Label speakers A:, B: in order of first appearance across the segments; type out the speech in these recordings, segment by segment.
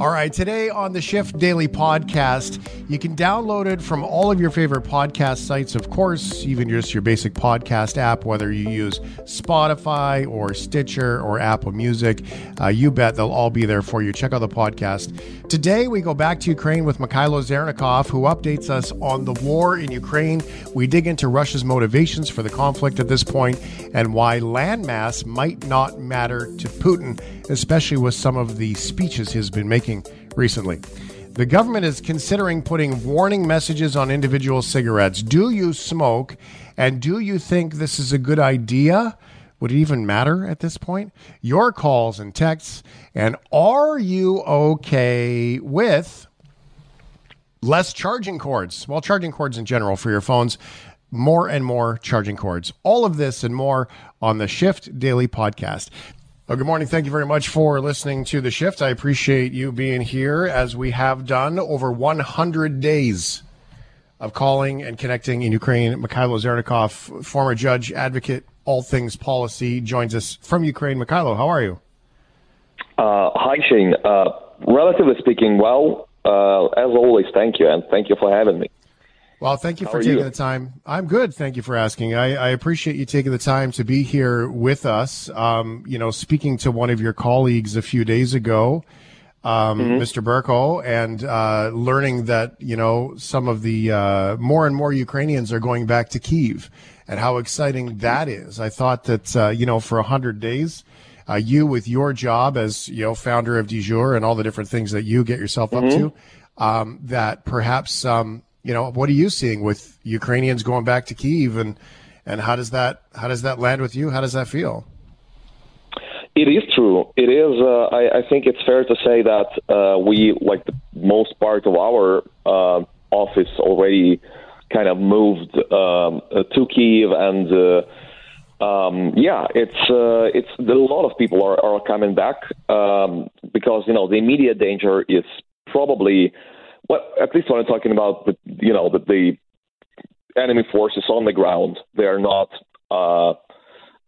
A: All right, today on the Shift Daily Podcast, you can download it from all of your favorite podcast sites, of course, even just your basic podcast app, whether you use Spotify or Stitcher or Apple Music. Uh, you bet they'll all be there for you. Check out the podcast. Today, we go back to Ukraine with Mykhailo Zhernakov, who updates us on the war in Ukraine. We dig into Russia's motivations for the conflict at this point and why landmass might not matter to Putin, especially with some of the speeches he's been making recently. The government is considering putting warning messages on individual cigarettes. Do you smoke? And do you think this is a good idea? Would it even matter at this point? Your calls and texts. And are you okay with less charging cords? Well, charging cords in general for your phones, more and more charging cords. All of this and more on the Shift Daily Podcast. Well, good morning. Thank you very much for listening to the shift. I appreciate you being here as we have done over 100 days of calling and connecting in Ukraine. Mykhailo Zhernakov, former judge, advocate, all things policy, joins us from Ukraine. Mykhailo, how are you?
B: Uh, hi, Shane. Uh, relatively speaking, well, uh, as always, thank you, and thank you for having me.
A: Well, thank you for taking you? the time. I'm good. Thank you for asking. I, I, appreciate you taking the time to be here with us. Um, you know, speaking to one of your colleagues a few days ago, um, mm-hmm. Mr. Berko, and uh, learning that you know some of the uh, more and more Ukrainians are going back to Kiev, and how exciting that is. I thought that uh, you know for a hundred days. Uh, you with your job as you know founder of DEJURE and all the different things that you get yourself mm-hmm. up to, um, that perhaps um, you know, what are you seeing with Ukrainians going back to Kiev, and and how does that how does that land with you? How does that feel?
B: It is true. It is. Uh, I, I, think it's fair to say that uh, we, like the most part of our uh, office, already kind of moved um, to Kiev, and uh, um, yeah, it's uh, it's a lot of people are, are coming back um, because you know the immediate danger is probably well, at least when I'm talking about the, you know, the enemy forces on the ground, they are not uh,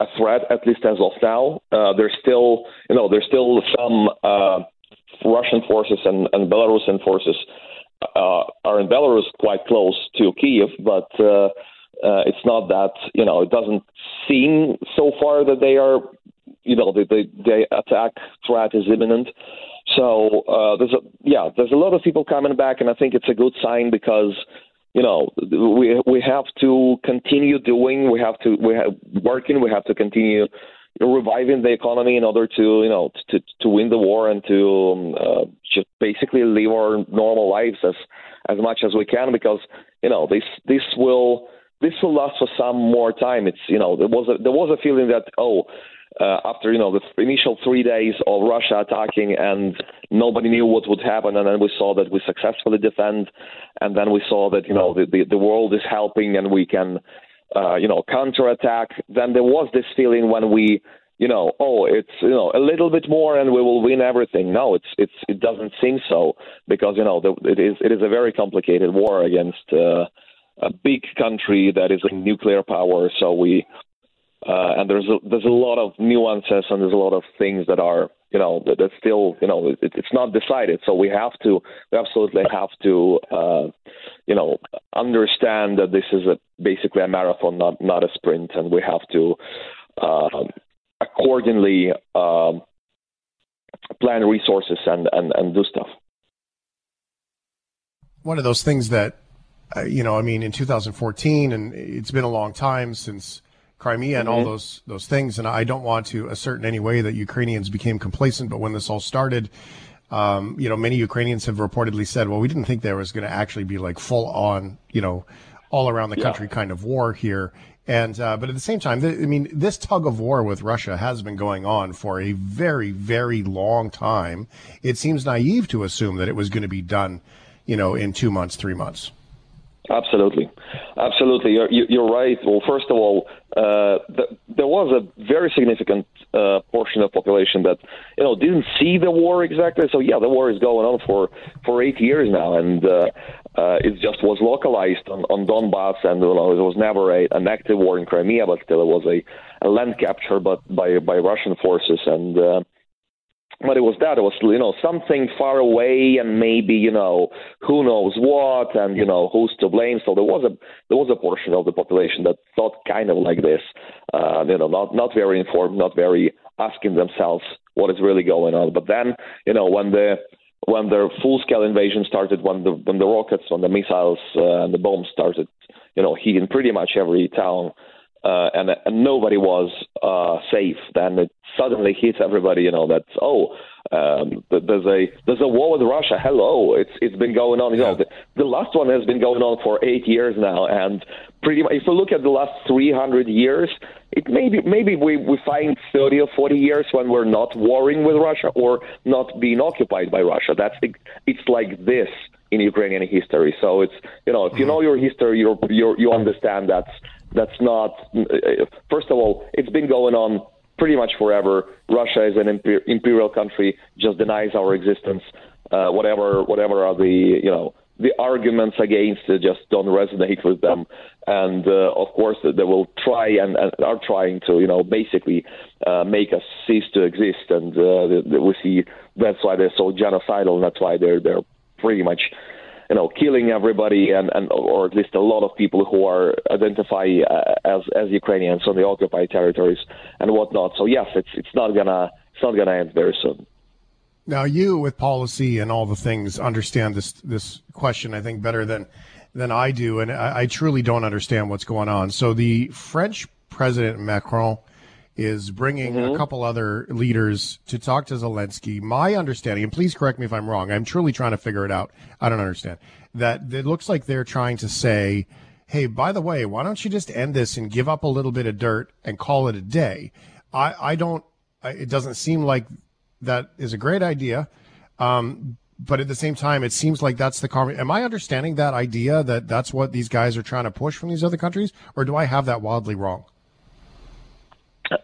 B: a threat, at least as of now. Uh, there's still, you know, there's still some uh, Russian forces and, and Belarusian forces uh, are in Belarus quite close to Kiev, but uh, uh, it's not that, you know, it doesn't seem so far that they are, you know, the, the, the attack threat is imminent. So uh, there's a yeah, there's a lot of people coming back, and I think it's a good sign because you know we we have to continue doing, we have to we have working, we have to continue reviving the economy in order to you know to to win the war and to um, uh, just basically live our normal lives as as much as we can because you know this this will this will last for some more time. It's you know there was a there was a feeling that oh uh, after you know the initial three days of Russia attacking and nobody knew what would happen, and then we saw that we successfully defend, and then we saw that you know the the, the world is helping and we can uh, you know counterattack. Then there was this feeling when we you know oh it's you know a little bit more and we will win everything. No, it's it's it doesn't seem so because you know the, it is it is a very complicated war against. Uh, a big country that is a nuclear power, so we uh, and there's a, there's a lot of nuances and there's a lot of things that are you know that, that still you know it, it's not decided. So we have to we absolutely have to uh, you know understand that this is a, basically a marathon, not not a sprint, and we have to uh, accordingly um, plan resources and, and and do stuff.
A: One of those things that uh, you know, I mean, in 2014, and it's been a long time since Crimea and mm-hmm. all those those things. And I don't want to assert in any way that Ukrainians became complacent, but when this all started, um, you know, many Ukrainians have reportedly said, "Well, we didn't think there was going to actually be like full on, you know, all around the country yeah. kind of war here." And uh, but at the same time, th- I mean, this tug of war with Russia has been going on for a very, very long time. It seems naive to assume that it was going to be done, you know, in two months, three months.
B: Absolutely, absolutely. You're you're right. Well, first of all, uh, the, there was a very significant uh, portion of the population that you know didn't see the war exactly. So yeah, the war is going on for for eight years now, and uh, uh, it just was localized on, on Donbass, and you know, it was never a, an active war in Crimea, but still it was a, a land capture, but by by Russian forces, and uh, but it was that it was you know something far away, and maybe you know who knows what, and you know who's to blame. So there was a there was a portion of the population that thought kind of like this, uh, you know, not not very informed, not very asking themselves what is really going on. But then you know when the when the full-scale invasion started, when the when the rockets, when the missiles uh, and the bombs started, you know, hitting pretty much every town, uh, and, and nobody was uh, safe. Then it suddenly hits everybody, you know, that oh, um, there's a there's a war with Russia. Hello, it's it's been going on. You know, the, the last one has been going on for eight years now, and pretty much if you look at the last 300 years, it maybe maybe we we find 30 or 40 years when we're not warring with Russia or not being occupied by Russia. That's it's like this in Ukrainian history. So it's you know if you know your history, you you you understand that's that's not. First of all, it's been going on pretty much forever. Russia is an imperial country, just denies our existence. Uh, whatever whatever are the you know the arguments against it just don't resonate with them. And uh, of course, they will try and, and, are trying to, you know, basically uh, make us cease to exist. And uh, we see that's why they're so genocidal. And that's why they're they're pretty much, you know, killing everybody and, and or at least a lot of people who are identify uh, as as Ukrainians on the occupied territories and whatnot. So yes, it's it's not gonna it's not gonna end very soon.
A: Now, you with policy and all the things understand this this question, I think, better than than I do, and I, I truly don't understand what's going on. So, the French President Macron is bringing mm-hmm. a couple other leaders to talk to Zelensky. My understanding, and please correct me if I'm wrong, I'm truly trying to figure it out. I don't understand that. It looks like they're trying to say, "Hey, by the way, why don't you just end this and give up a little bit of dirt and call it a day?" I, I don't. It doesn't seem like that is a great idea. Um, but at the same time, it seems like that's the car. Am I understanding that idea that that's what these guys are trying to push from these other countries, or do I have that wildly wrong?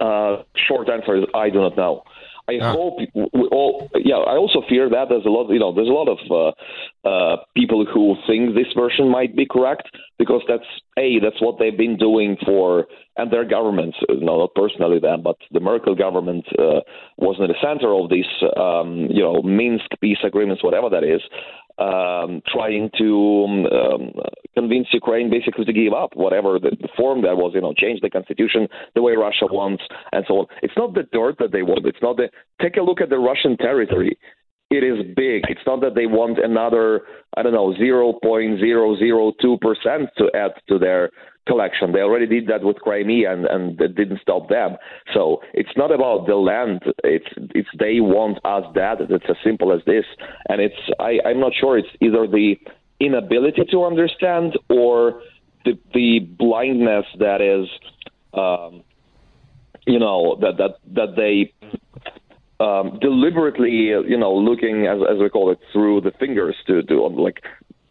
B: Uh, short answer is I do not know. I ah. hope we all. Yeah, I also fear that there's a lot. You know, there's a lot of uh, uh, people who think this version might be correct because that's a that's what they've been doing for and their governments. You know, not personally them, but the Merkel government uh, was in the center of these. Um, you know, Minsk peace agreements, whatever that is um, trying to um, convince Ukraine basically to give up whatever the, the, form that was, you know, change the constitution the way Russia wants and so on. It's not the dirt that they want. It's not the. Take a look at the Russian territory. It is big. It's not that they want another, I don't know, 0.002% to add to their collection. They already did that with Crimea, and and it didn't stop them. So it's not about the land. It's it's they want us dead. It's as simple as this. And it's I I'm not sure. It's either the inability to understand or the the blindness that is, um, you know, that that that they. Um, deliberately, you know, looking as as we call it through the fingers to do like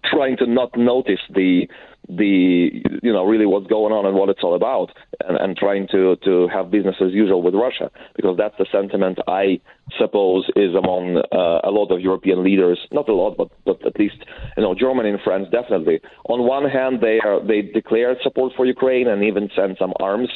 B: trying to not notice the the you know really what's going on and what it's all about and, and trying to to have business as usual with Russia because that's the sentiment I suppose is among uh, a lot of European leaders not a lot but but at least you know Germany and France definitely. On one hand they are they declared support for Ukraine and even sent some arms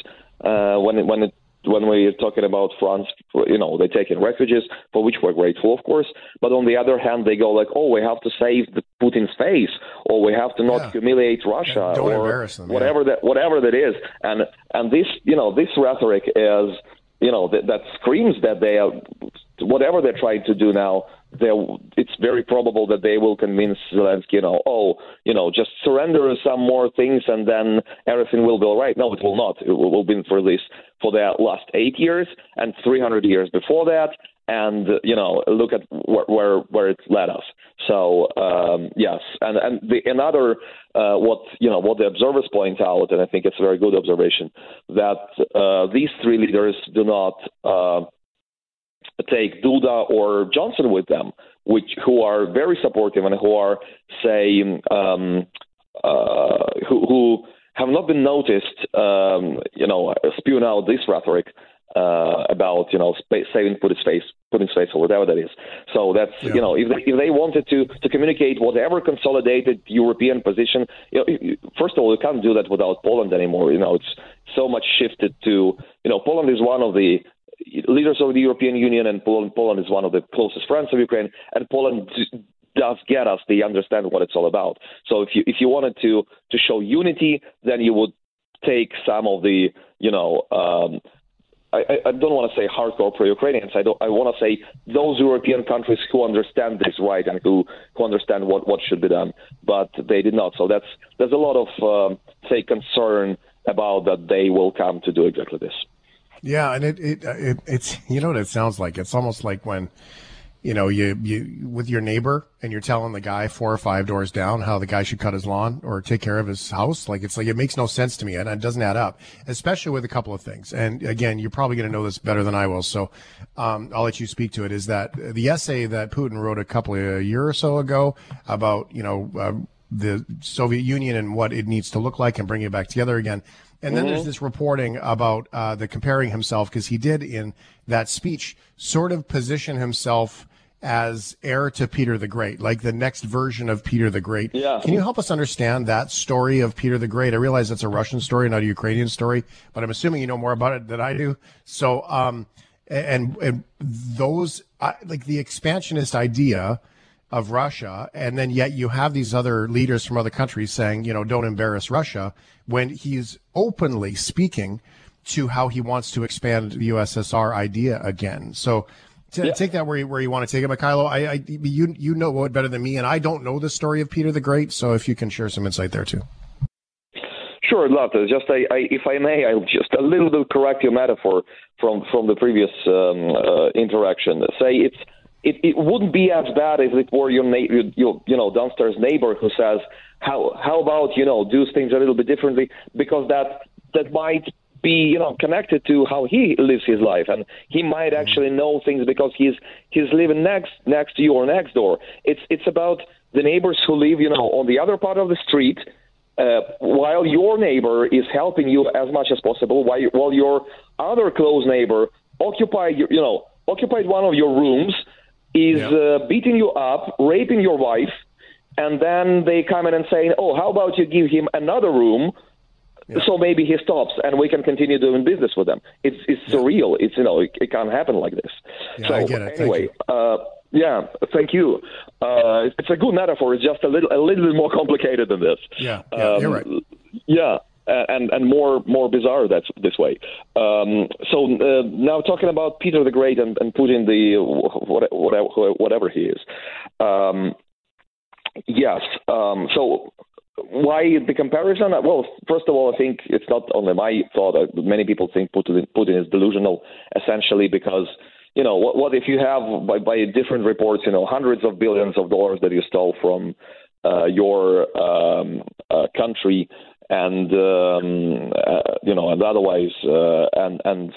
B: uh, when it, when it when we're talking about France, you know, they take in refugees, for which we're grateful, of course. But on the other hand, they go like, oh, we have to save the Putin's face, or we have to not yeah. humiliate Russia, or them, whatever yeah. that whatever that is. And and this, you know, this rhetoric is, you know, that, that screams that they are whatever they're trying to do now, it's very probable that they will convince Zelensky, you know, oh, you know, just surrender some more things and then everything will be all right. No, it will not. It will, be for this for the last eight years and 300 years before that. And you know, look at where where, where it's led us. So um, yes, and and the, another uh, what you know what the observers point out, and I think it's a very good observation that uh, these three leaders do not uh, take Duda or Johnson with them, which who are very supportive and who are say um, uh, who, who have not been noticed, um, you know, spewing out this rhetoric uh, about you know space, saving Putin's face, Putin's face, or whatever that is. So that's yeah. you know if they, if they wanted to to communicate whatever consolidated European position, you know, first of all, you can't do that without Poland anymore. You know, it's so much shifted to you know Poland is one of the leaders of the European Union, and Poland, Poland is one of the closest friends of Ukraine, and Poland does get us. They understand what it's all about. So if you if you wanted to to show unity, then you would take some of the you know um, I, I don't want to say hardcore pro-Ukrainians. I don't. I want to say those European countries who understand this right and who who understand what what should be done, but they did not. So that's there's a lot of um, say concern about that they will come to do exactly this.
A: Yeah, and it, it it it's you know what it sounds like. It's almost like when you know, you, you with your neighbor and you're telling the guy four or five doors down how the guy should cut his lawn or take care of his house. Like it's like it makes no sense to me and it doesn't add up, especially with a couple of things. And again, you're probably going to know this better than I will. So um, I'll let you speak to it. Is that the essay that Putin wrote a couple of a year or so ago about you know uh, the Soviet Union and what it needs to look like and bring it back together again. And then mm-hmm. there's this reporting about uh, the comparing himself because he did in that speech sort of position himself as heir to Peter the Great, like the next version of Peter the Great.
B: Yeah.
A: Can you help us understand that story of Peter the Great? I realize that's a Russian story, not a Ukrainian story, but I'm assuming you know more about it than I do. So, um, and, and those, uh, like the expansionist idea of Russia, and then yet you have these other leaders from other countries saying, you know, don't embarrass Russia when he's openly speaking to how he wants to expand the USSR idea again. So, T- yeah. Take that where you, where you want to take it, Mykhailo. I, I, you you know it better than me, and I don't know the story of Peter the Great. So if you can share some insight there too.
B: Sure, Latte. Just I, I, if I may, I'll just a little bit correct your metaphor from from the previous um, uh, interaction. Say it's it, it wouldn't be as bad if it were your, na- your you know downstairs neighbor who says how how about you know do things a little bit differently? Because that that might be you know connected to how he lives his life. And he might mm-hmm. actually know things because he's he's living next next to you or next door. It's it's about the neighbors who live you know on the other part of the street uh, while your neighbor is helping you as much as possible while, while your other close neighbor occupied you know occupied one of your rooms is yeah. uh, beating you up raping your wife and then they come in and say oh how about you give him another room yeah. So maybe he stops, and we can continue doing business with them. It's it's yeah. surreal. It's you know it, it, can't happen like this.
A: Yeah,
B: so
A: I get it.
B: anyway, uh, yeah, thank you. Uh, it's a good metaphor. It's just a little a little bit more complicated than this.
A: Yeah, yeah um, you're right.
B: Yeah. And and more more bizarre that's this way. Um, so uh, now talking about Peter the Great and, and Putin the whatever whatever he is. Um, yes. Um, so why the comparison? Well, first of all, I think it's not only my thought. Many people think Putin, Putin is delusional, essentially because you know what, what if you have by, by different reports, you know, hundreds of billions of dollars that you stole from uh, your um, uh, country, and um, uh, you know, and otherwise, uh, and and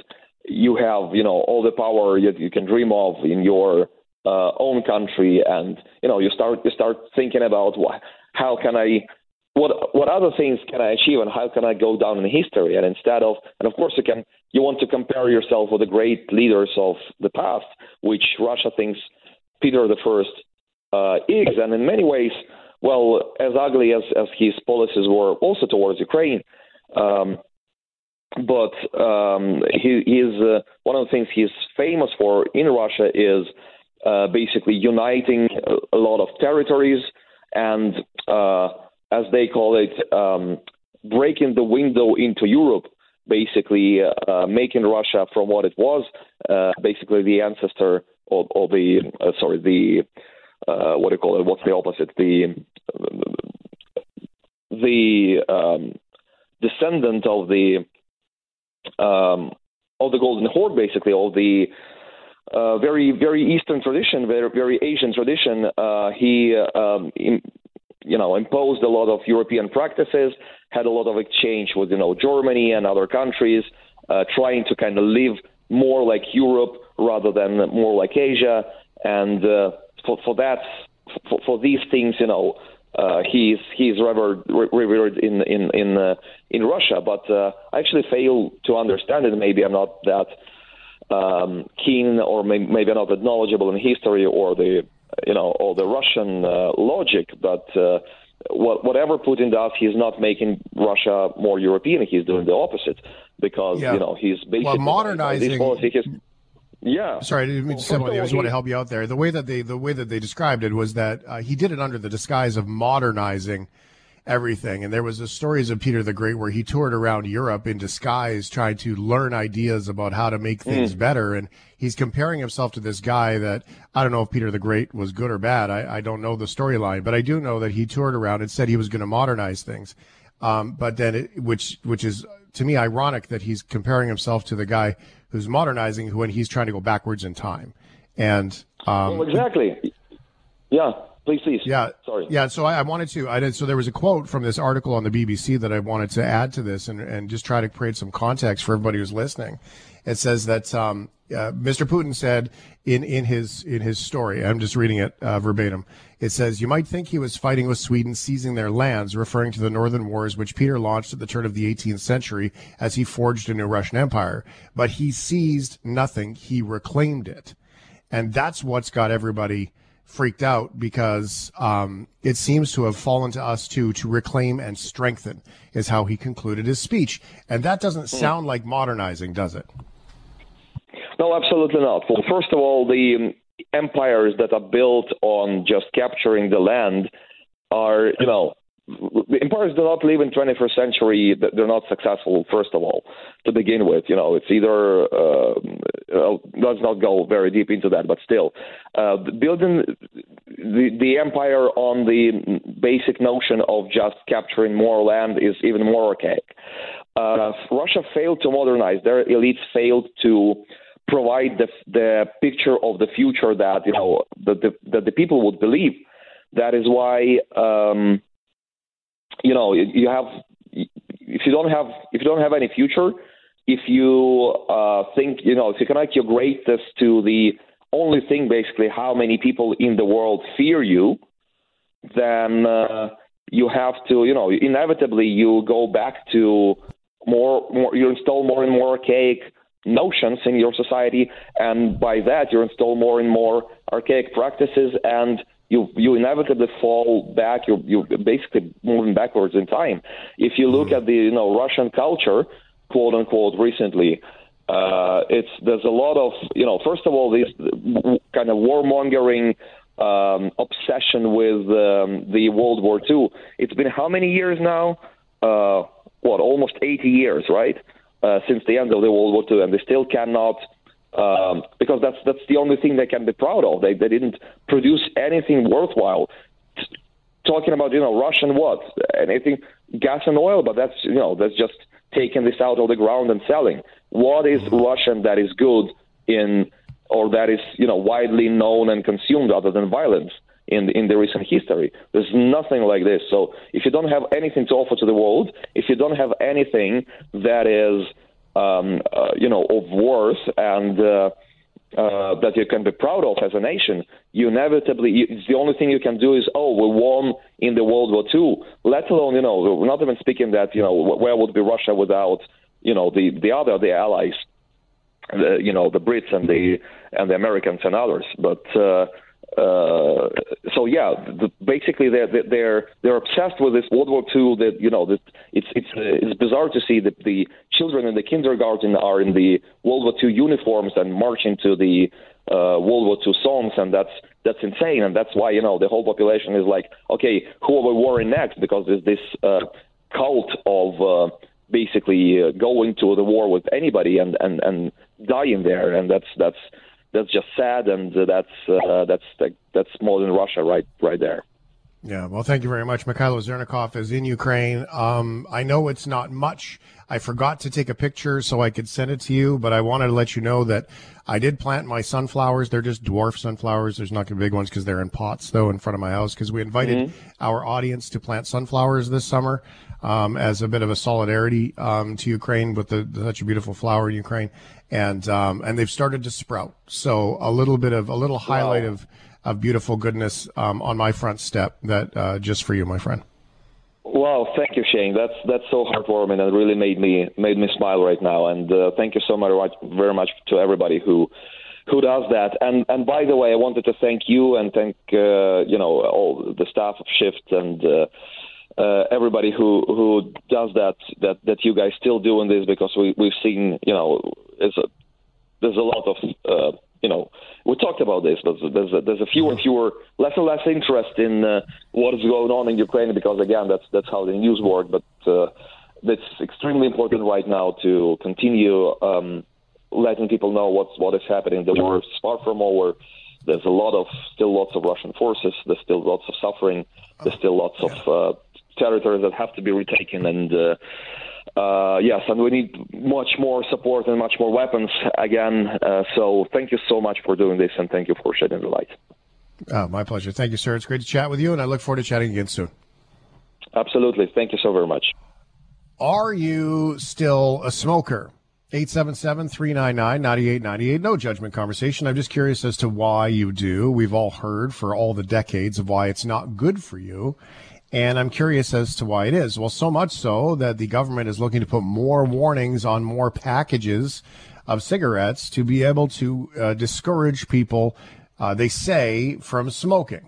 B: you have you know all the power that you can dream of in your uh, own country, and you know, you start you start thinking about what, how can I what what other things can I achieve and how can I go down in history? And instead of and of course you can you want to compare yourself with the great leaders of the past, which Russia thinks Peter the First uh, is, and in many ways, well, as ugly as, as his policies were also towards Ukraine. Um, but um, he, is uh, one of the things he's famous for in Russia is uh, basically uniting a, a lot of territories and uh, as they call it, um, breaking the window into Europe, basically uh, making Russia from what it was, uh, basically the ancestor or, or the uh, sorry the uh, what do you call it? What's the opposite? The the um, descendant of the um, of the Golden Horde, basically, of the uh, very very Eastern tradition, very very Asian tradition. Uh, he um, in, you know, imposed a lot of European practices, had a lot of exchange with, you know, Germany and other countries, uh, trying to kind of live more like Europe rather than more like Asia. And uh, for, for that, for, for these things, you know, uh, he's he's revered, revered in in in uh, in Russia. But uh, I actually fail to understand it. Maybe I'm not that um, keen or may, maybe not that knowledgeable in history or the you know or the Russian uh, logic, but uh, what, whatever Putin does, he's not making Russia more European. He's doing the opposite because
A: Yeah.
B: you know he's basically
A: Well, modernizing-
B: This policy, he's, yeah.
A: Sorry, I didn't mean to say
B: first of
A: I just want to help you out there. The way that they the way that they described it was that uh, he did it under the disguise of modernizing everything. And there was the stories of Peter the Great where he toured around Europe in disguise trying to learn ideas about how to make things better. And he's comparing himself to this guy that I don't know if Peter the Great was good or bad. I, I don't know the storyline, but I do know that he toured around and said he was going to modernize things. Um, but then, it, which which is to me ironic that he's comparing himself to the guy who's modernizing when he's trying to go backwards in time. And um,
B: Well, exactly. Yeah. Please, please.
A: yeah,
B: Sorry.
A: Yeah, so I, I wanted to. I did. So there was a quote from this article on the BBC that I wanted to add to this and, and just try to create some context for everybody who's listening. It says that um, uh, Mr. Putin said in in his in his story. I'm just reading it uh, verbatim. It says you might think he was fighting with Sweden, seizing their lands, referring to the Northern Wars, which Peter launched at the turn of the 18th century as he forged a new Russian empire. But he seized nothing; he reclaimed it. And that's what's got everybody freaked out because um, it seems to have fallen to us too to reclaim and strengthen is how he concluded his speech. And that doesn't sound like modernizing does it?
B: No, absolutely not. Well, first of all, the um, empires that are built on just capturing the land are, you know, empires do not live in 21st century. They're not successful. First of all, to begin with, you know, it's either uh, let's not go very deep into that, but still, uh, building the the empire on the basic notion of just capturing more land is even more archaic. Uh, Russia failed to modernize. Their elites failed to provide the the picture of the future that you know that the, that the people would believe. That is why um, you know you have if you don't have if you don't have any future, if you uh, think you know if you connect your greatness to the only thing basically how many people in the world fear you, then uh, you have to you know inevitably you go back to more more you install more and more archaic notions in your society, and by that you install more and more archaic practices, and you you inevitably fall back. You you basically moving backwards in time. If you look at the you know Russian culture, quote unquote, recently. Uh, it's there's a lot of you know first of all this kind of warmongering um, obsession with um, the World War II. It's been how many years now? Uh, what almost 80 years, right? Uh, since the end of the World War II, and they still cannot um, because that's that's the only thing they can be proud of. They they didn't produce anything worthwhile. Talking about you know Russian what anything gas and oil, but that's you know that's just taking this out of the ground and selling. What is Russian that is good in or that is you know widely known and consumed other than violence in in the recent history? There's nothing like this. So if you don't have anything to offer to the world, if you don't have anything that is um, uh, you know of worth and uh, uh, that you can be proud of as a nation, you inevitably, you, the only thing you can do is, oh, we won in the World War II. Let alone, you know, we're not even speaking that, you know, where would be Russia without, you know, the the other the allies, the, you know, the Brits and the and the Americans and others. But uh, so yeah, the, basically they're they're they're obsessed with this World War II. That you know, that it's it's uh, it's bizarre to see that the children in the kindergarten are in the World War II uniforms and marching to the uh, World War II songs, and that's that's insane, and that's why you know the whole population is like, okay, who are we warring next? Because there's this uh, cult of uh, basically uh, going to the war with anybody and and and dying there, and that's that's that's just sad, and uh, that's uh, that's that's modern Russia right right there.
A: Yeah, well, thank you very much. Mykhailo Zhernakov is in Ukraine. Um, I know it's not much. I forgot to take a picture so I could send it to you, but I wanted to let you know that I did plant my sunflowers. They're just dwarf sunflowers. There's not going to be big ones because they're in pots, though, in front of my house because we invited our audience to plant sunflowers this summer um, as a bit of a solidarity um, to Ukraine with the, such a beautiful flower in Ukraine. And, um, and they've started to sprout. So a little bit of, a little highlight of, of beautiful goodness um, on my front step that uh, just for you, my friend.
B: Wow, thank you, Shane. That's that's so heartwarming and really made me made me smile right now. And uh, thank you so much, very much to everybody who who does that. And and by the way, I wanted to thank you and thank uh, you know all the staff of Shift and. Uh, uh, everybody who who does that that that you guys still doing this because we we've seen you know it's a, there's a lot of uh, you know we talked about this but there's a, there's a fewer and fewer less and less interest in uh, what is going on in Ukraine because again that's that's how the news work but uh, it's extremely important right now to continue um, letting people know what's what is happening. The war is far from over. There's a lot of still lots of Russian forces. There's still lots of suffering. There's still lots of uh, territories that have to be retaken and uh, uh, yes, and we need much more support and much more weapons again. Uh, so thank you so much for doing this, and thank you for shedding the light.
A: Oh, my pleasure. Thank you, sir. It's great to chat with you, and I look forward to chatting again soon.
B: Absolutely. Thank you so very much.
A: Are you still a smoker? 877 399 9898. No judgment conversation. I'm just curious as to why you do. We've all heard for all the decades of why it's not good for you. And I'm curious as to why it is. Well, so much so that the government is looking to put more warnings on more packages of cigarettes to be able to uh, discourage people, uh, they say, from smoking.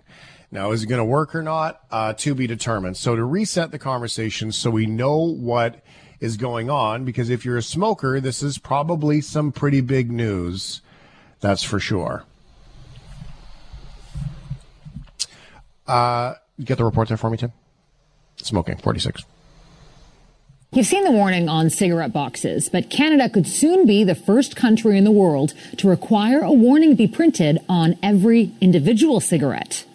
A: Now, is it going to work or not? Uh, to be determined. So, to reset the conversation so we know what is going on, because if you're a smoker, this is probably some pretty big news. That's for sure. Uh, get the report there for me, Tim? Smoking, 46.
C: You've seen the warning on cigarette boxes, but Canada could soon be the first country in the world to require a warning be printed on every individual cigarette.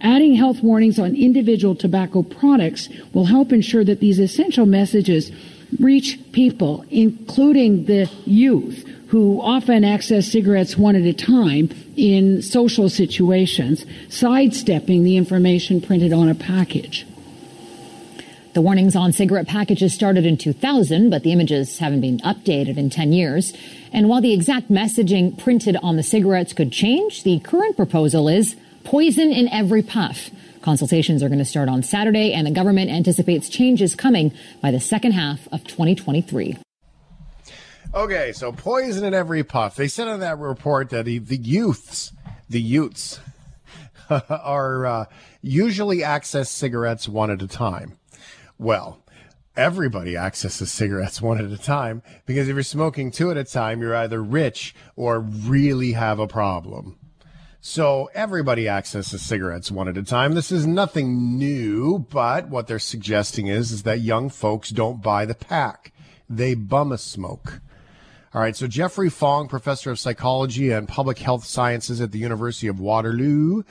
D: Adding health warnings on individual tobacco products will help ensure that these essential messages reach people, including the youth, who often access cigarettes one at a time in social situations, sidestepping the information printed on a package.
C: The warnings on cigarette packages started in 2000, but the images haven't been updated in 10 years. And while the exact messaging printed on the cigarettes could change, the current proposal is poison in every puff. Consultations are going to start on Saturday, and the government anticipates changes coming by the second half of 2023.
A: Okay, so poison in every puff. They said on that report that the, the youths, the youths, are uh, usually access cigarettes one at a time. Well, everybody accesses cigarettes one at a time because if you're smoking two at a time, you're either rich or really have a problem. So everybody accesses cigarettes one at a time. This is nothing new, but what they're suggesting is, is that young folks don't buy the pack. They bum a smoke. All right, so Geoffrey Fong, professor of psychology and public health sciences at the University of Waterloo,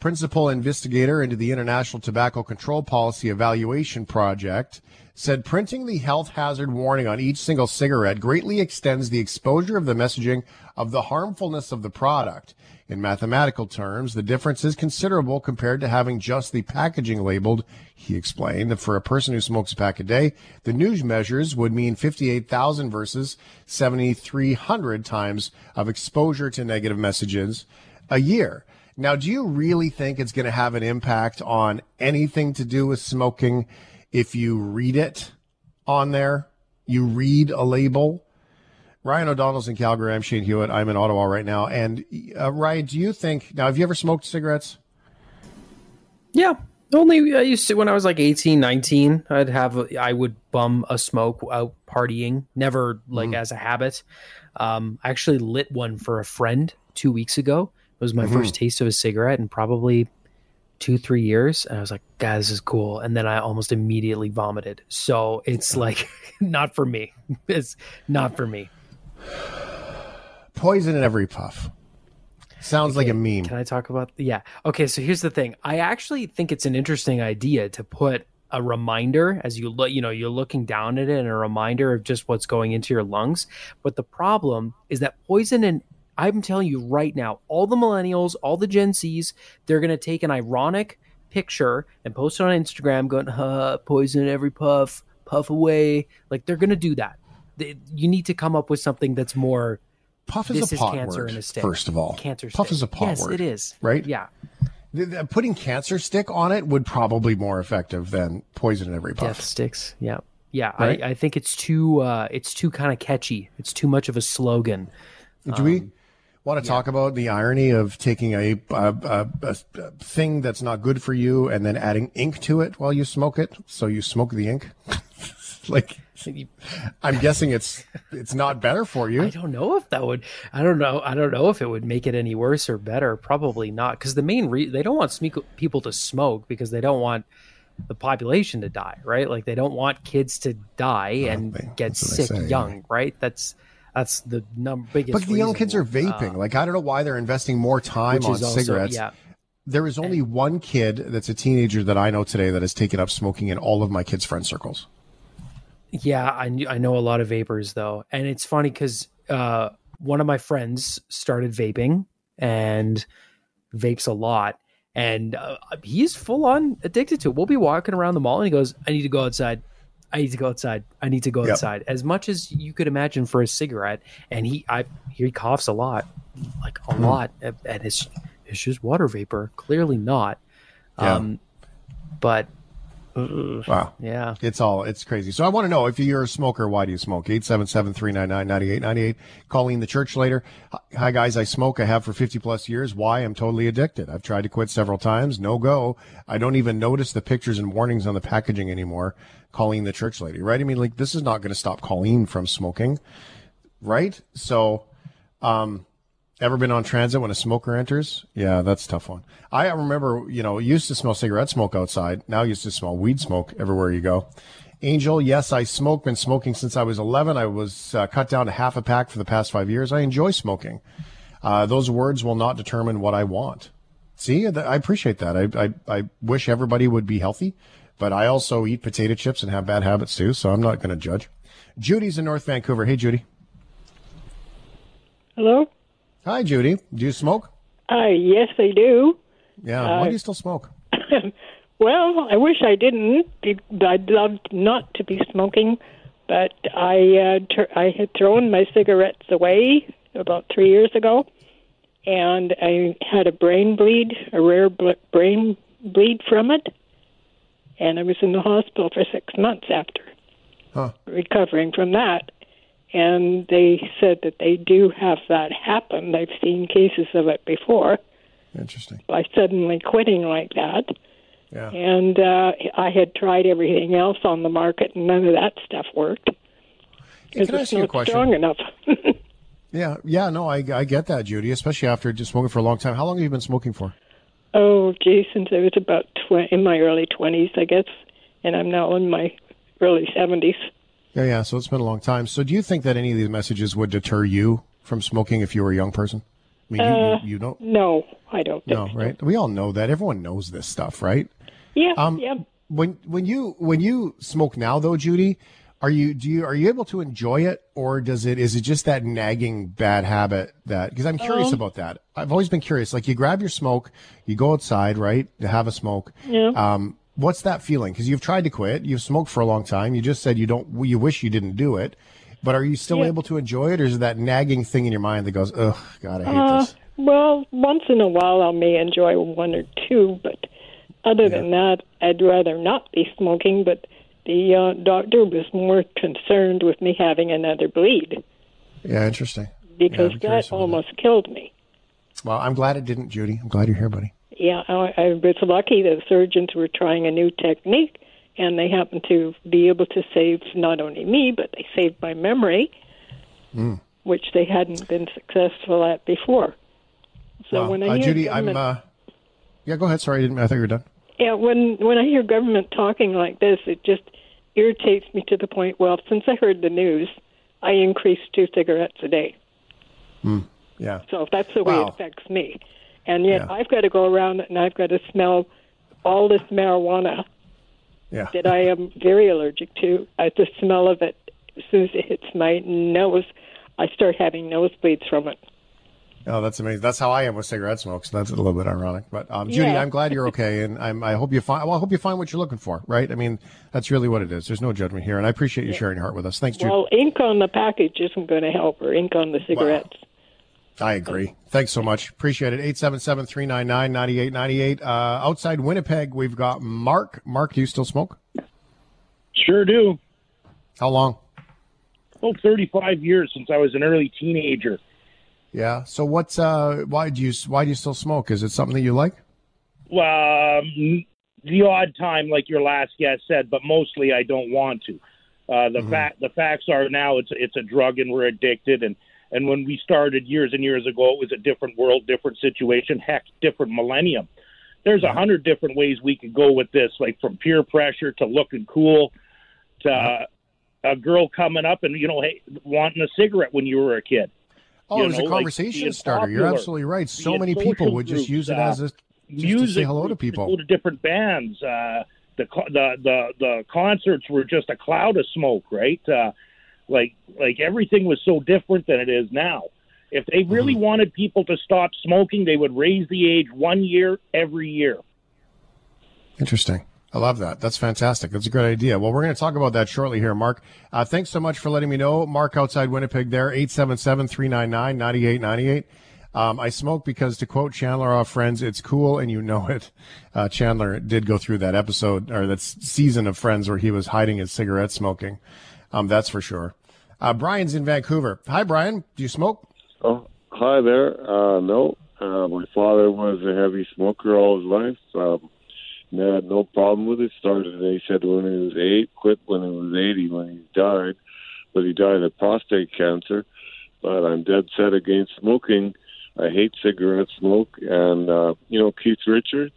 A: principal investigator into the International Tobacco Control Policy Evaluation Project, said printing the health hazard warning on each single cigarette greatly extends the exposure of the messaging of the harmfulness of the product. In mathematical terms, the difference is considerable compared to having just the packaging labeled. He explained that for a person who smokes a pack a day, the news measures would mean 58,000 versus 7,300 times of exposure to negative messages a year. Now, do you really think it's going to have an impact on anything to do with smoking if you read it on there? You read a label? Ryan O'Donnell's in Calgary. I'm Shane Hewitt. I'm in Ottawa right now. And uh, Ryan, do you think now? Have you ever smoked cigarettes?
E: Yeah, only I used to when I was like 18, 19. I'd have I would bum a smoke out partying. Never like mm. as a habit. Um, I actually lit one for a friend two weeks ago. It was my mm-hmm. first taste of a cigarette in probably two three years and i was like god this is cool and then i almost immediately vomited so it's like not for me it's not for me
A: Poison in every puff. Sounds okay, like a meme.
E: Can I talk about? Yeah. Okay. So here's the thing. I actually think it's an interesting idea to put a reminder as you look. You know, you're looking down at it, and a reminder of just what's going into your lungs. But the problem is that poison and I'm telling you right now, all the millennials, all the Gen Zs, they're going to take an ironic picture and post it on Instagram, going, "Huh, poison every puff, puff away." Like they're going to do that you need to come up with something that's more.
A: Puff is a pot is word. First of all,
E: cancer.
A: Puff
E: stick.
A: is a pot
E: yes,
A: word.
E: it is.
A: Right.
E: Yeah.
A: The- the- putting cancer stick on it would probably more effective than poison in every puff.
E: Death sticks. Yeah. Yeah.
A: Right?
E: I, I think it's too uh it's too kind of catchy. It's too much of a slogan.
A: Do we want to talk about the irony of taking a, a, a, a, a thing that's not good for you and then adding ink to it while you smoke it? So you smoke the ink. like, I'm guessing it's it's not better for you.
E: I don't know if that would. I don't know. I don't know if it would make it any worse or better. Probably not, because the main re- they don't want sme- people to smoke because they don't want the population to die, right? Like they don't want kids to die and get
A: that's what they
E: sick
A: say,
E: young, right? That's that's the num- biggest.
A: But the young kids are vaping.
E: uh,
A: like I don't know why they're investing more time on
E: also-
A: cigarettes.
E: yeah.
A: There is only one kid that's a teenager that I know today that has taken up smoking in all of my kids' friend circles.
E: Yeah, I I know a lot of vapors though, and it's funny because uh, one of my friends started vaping and vapes a lot, and uh, he's full on addicted to it. We'll be walking around the mall, and he goes, "I need to go outside. I need to go outside. I need to go
A: Yep.
E: outside." As much as you could imagine for a cigarette, and he, I, he coughs a lot, like a
A: Hmm.
E: lot, and it's it's just water vapor. Clearly not.
A: Yeah.
E: Um, but
A: Wow.
E: yeah,
A: It's all, it's crazy. So I want to know if you're a smoker, why do you smoke? 877-399-9898. Colleen the church later. Hi guys, I smoke. I have for 50 plus years. Why? I'm totally addicted. I've tried to quit several times. No go. I don't even notice the pictures and warnings on the packaging anymore. Colleen the church lady, right? I mean, like this is not going to stop Colleen from smoking, right? So, um, Ever been on transit when a smoker enters? Yeah, that's tough one. I remember, you know, used to smell cigarette smoke outside. Now used to smell weed smoke everywhere you go. Angel, yes, I smoke. Been smoking since I was 11. I was uh, cut down to half a pack for the past five years. I enjoy smoking. Uh, those words will not determine what I want. See, I appreciate that. I, I, I wish everybody would be healthy, but I also eat potato chips and have bad habits too, so I'm not going to judge. Judy's in North Vancouver. Hey, Judy.
F: Hello?
A: Hi, Judy. Do you smoke?
F: Uh, yes, I do.
A: Yeah. Why do you still smoke?
F: Well, I wish I didn't. I'd love not to be smoking, but I uh, ter- I had thrown my cigarettes away about three years ago, and I had a brain bleed, a rare bl- brain bleed from it, and I was in the hospital for six months after
A: Huh.
F: recovering from that. And they said that they do have that happen. They've seen cases of it before
A: Interesting.
F: by suddenly quitting like that.
A: Yeah.
F: And uh, I had tried everything else on the market, and none of that stuff worked.
A: Hey, can I ask you a question?
F: strong enough.
A: Yeah. Yeah. No, I, I get that, Judy, especially after just smoking for a long time. How long have you been smoking for?
F: oh, gee, since I was about tw- in my early 20s, I guess, and I'm now in my early 70s.
A: Yeah. Yeah. So it's been a long time. So do you think that any of these messages would deter you from smoking if you were a young person? I mean, you, you, you don't.
F: No, I don't think
A: No,
F: so.
A: right? We all know that. Everyone knows this stuff, right?
F: Yeah,
A: Um,
F: yeah.
A: When when you when you smoke now, though, Judy, are you do you are you able to enjoy it, or does it is it just that nagging bad habit that? Because I'm curious
F: Um,
A: about that. I've always been curious. Like you grab your smoke, you go outside, right, to have a smoke.
F: Yeah.
A: Um, what's that feeling? Because you've tried to quit, you've smoked for a long time. You just said you don't. You wish you didn't do it, but are you still
F: Yeah.
A: able to enjoy it, or is it that nagging thing in your mind that goes, "Ugh, God, I hate
F: Uh,
A: this."
F: well, once in a while I may enjoy one or two, but other than that, I'd rather not be smoking. But the uh, doctor was more concerned with me having another bleed
A: Yeah, interesting.
F: because
A: curious
F: that almost killed me.
A: Well, I'm glad it didn't, Judy. I'm glad you're here, buddy.
F: Yeah, I, I was lucky that surgeons were trying a new technique, and they happened to be able to save not only me, but they saved my memory,
A: Mm.
F: which they hadn't been successful at before. So
A: Wow.
F: when I
A: uh,
F: hear
A: Judy, I'm.
F: government,
A: Uh, yeah, go ahead. Sorry, I, didn't, I thought you were done.
F: yeah, when when I hear government talking like this, it just irritates me to the point. Well, since I heard the news, I increased two cigarettes a day.
A: Yeah.
F: So that's the way
A: Wow.
F: it affects me. And yet
A: Yeah.
F: I've got to go around and I've got to smell all this marijuana
A: Yeah.
F: that I am very allergic to. Uh, the smell of it, as soon as it hits my nose, I start having nosebleeds from it.
A: Oh, that's amazing. That's how I am with cigarette smoke. So that's a little bit ironic. But um, Judy,
F: Yeah.
A: I'm glad you're okay, and I'm, I hope you find. Well, I hope you find what you're looking for. Right? I mean, that's really what it is. There's no judgment here, and I appreciate you sharing your heart with us. Thanks, Judy.
F: Well, ink on the package isn't going to help, or ink on the cigarettes.
A: I agree. Thanks so much. Appreciate it. 877 399 9898. Uh, outside Winnipeg, we've got Mark. Mark, do you still smoke?
G: Sure do.
A: How long?
G: Oh, 35 years since I was an early teenager.
A: Yeah. So what's uh why do you why do you still smoke? Is it something that you like?
G: Um, the odd time, like your last guest said, but mostly I don't want to. Uh, the
A: Mhm.
G: fact the facts are now it's it's a drug and we're addicted and and when we started years and years ago it was a different world, different situation, heck, different millennium. There's a hundred different ways we could go with this, like from peer pressure to looking cool to uh, a girl coming up and you know hey wanting a cigarette when you were a kid.
A: Oh,
G: You
A: it was
G: know,
A: a conversation
G: being
A: starter. You're absolutely right. So many people would just
G: groups,
A: use it
G: uh,
A: as a just
G: music
A: to say hello to people.
G: go to different bands. Uh, the the the the concerts were just a cloud of smoke, right? Uh, like like everything was so different than it is now. If they really
A: Mm-hmm.
G: wanted people to stop smoking, they would raise the age one year every year.
A: Interesting. I love that. That's fantastic. That's a great idea. Well, we're going to talk about that shortly here, Mark. Uh, thanks so much for letting me know. Mark outside Winnipeg there, 877-399-9898. Um, I smoke because to quote Chandler off Friends, it's cool and you know it. Uh, Chandler did go through that episode or that season of Friends where he was hiding his cigarette smoking. Um, that's for sure. Uh, Brian's in Vancouver. Hi, Brian. Do you smoke?
H: Oh, hi there. Uh, no, uh, my father was a heavy smoker all his life. Um, had no problem with it. Started, they said, when he was eight, quit when he was 80 when he died. But he died of prostate cancer. But I'm dead set against smoking. I hate cigarette smoke. And, uh, you know, Keith Richards,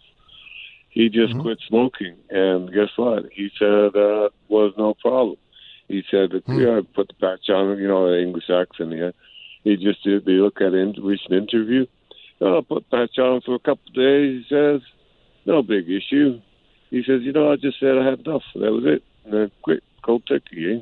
H: he just quit smoking. And guess what? He said, uh, was no problem. He said, yeah, put the patch on, you know, the English accent, yeah. He just did, they look at a recent interview. Oh, put patch on for a couple of days. He says, no big issue. He says, you know, I just said I had enough. That was it. And then quit, cold turkey. Eh?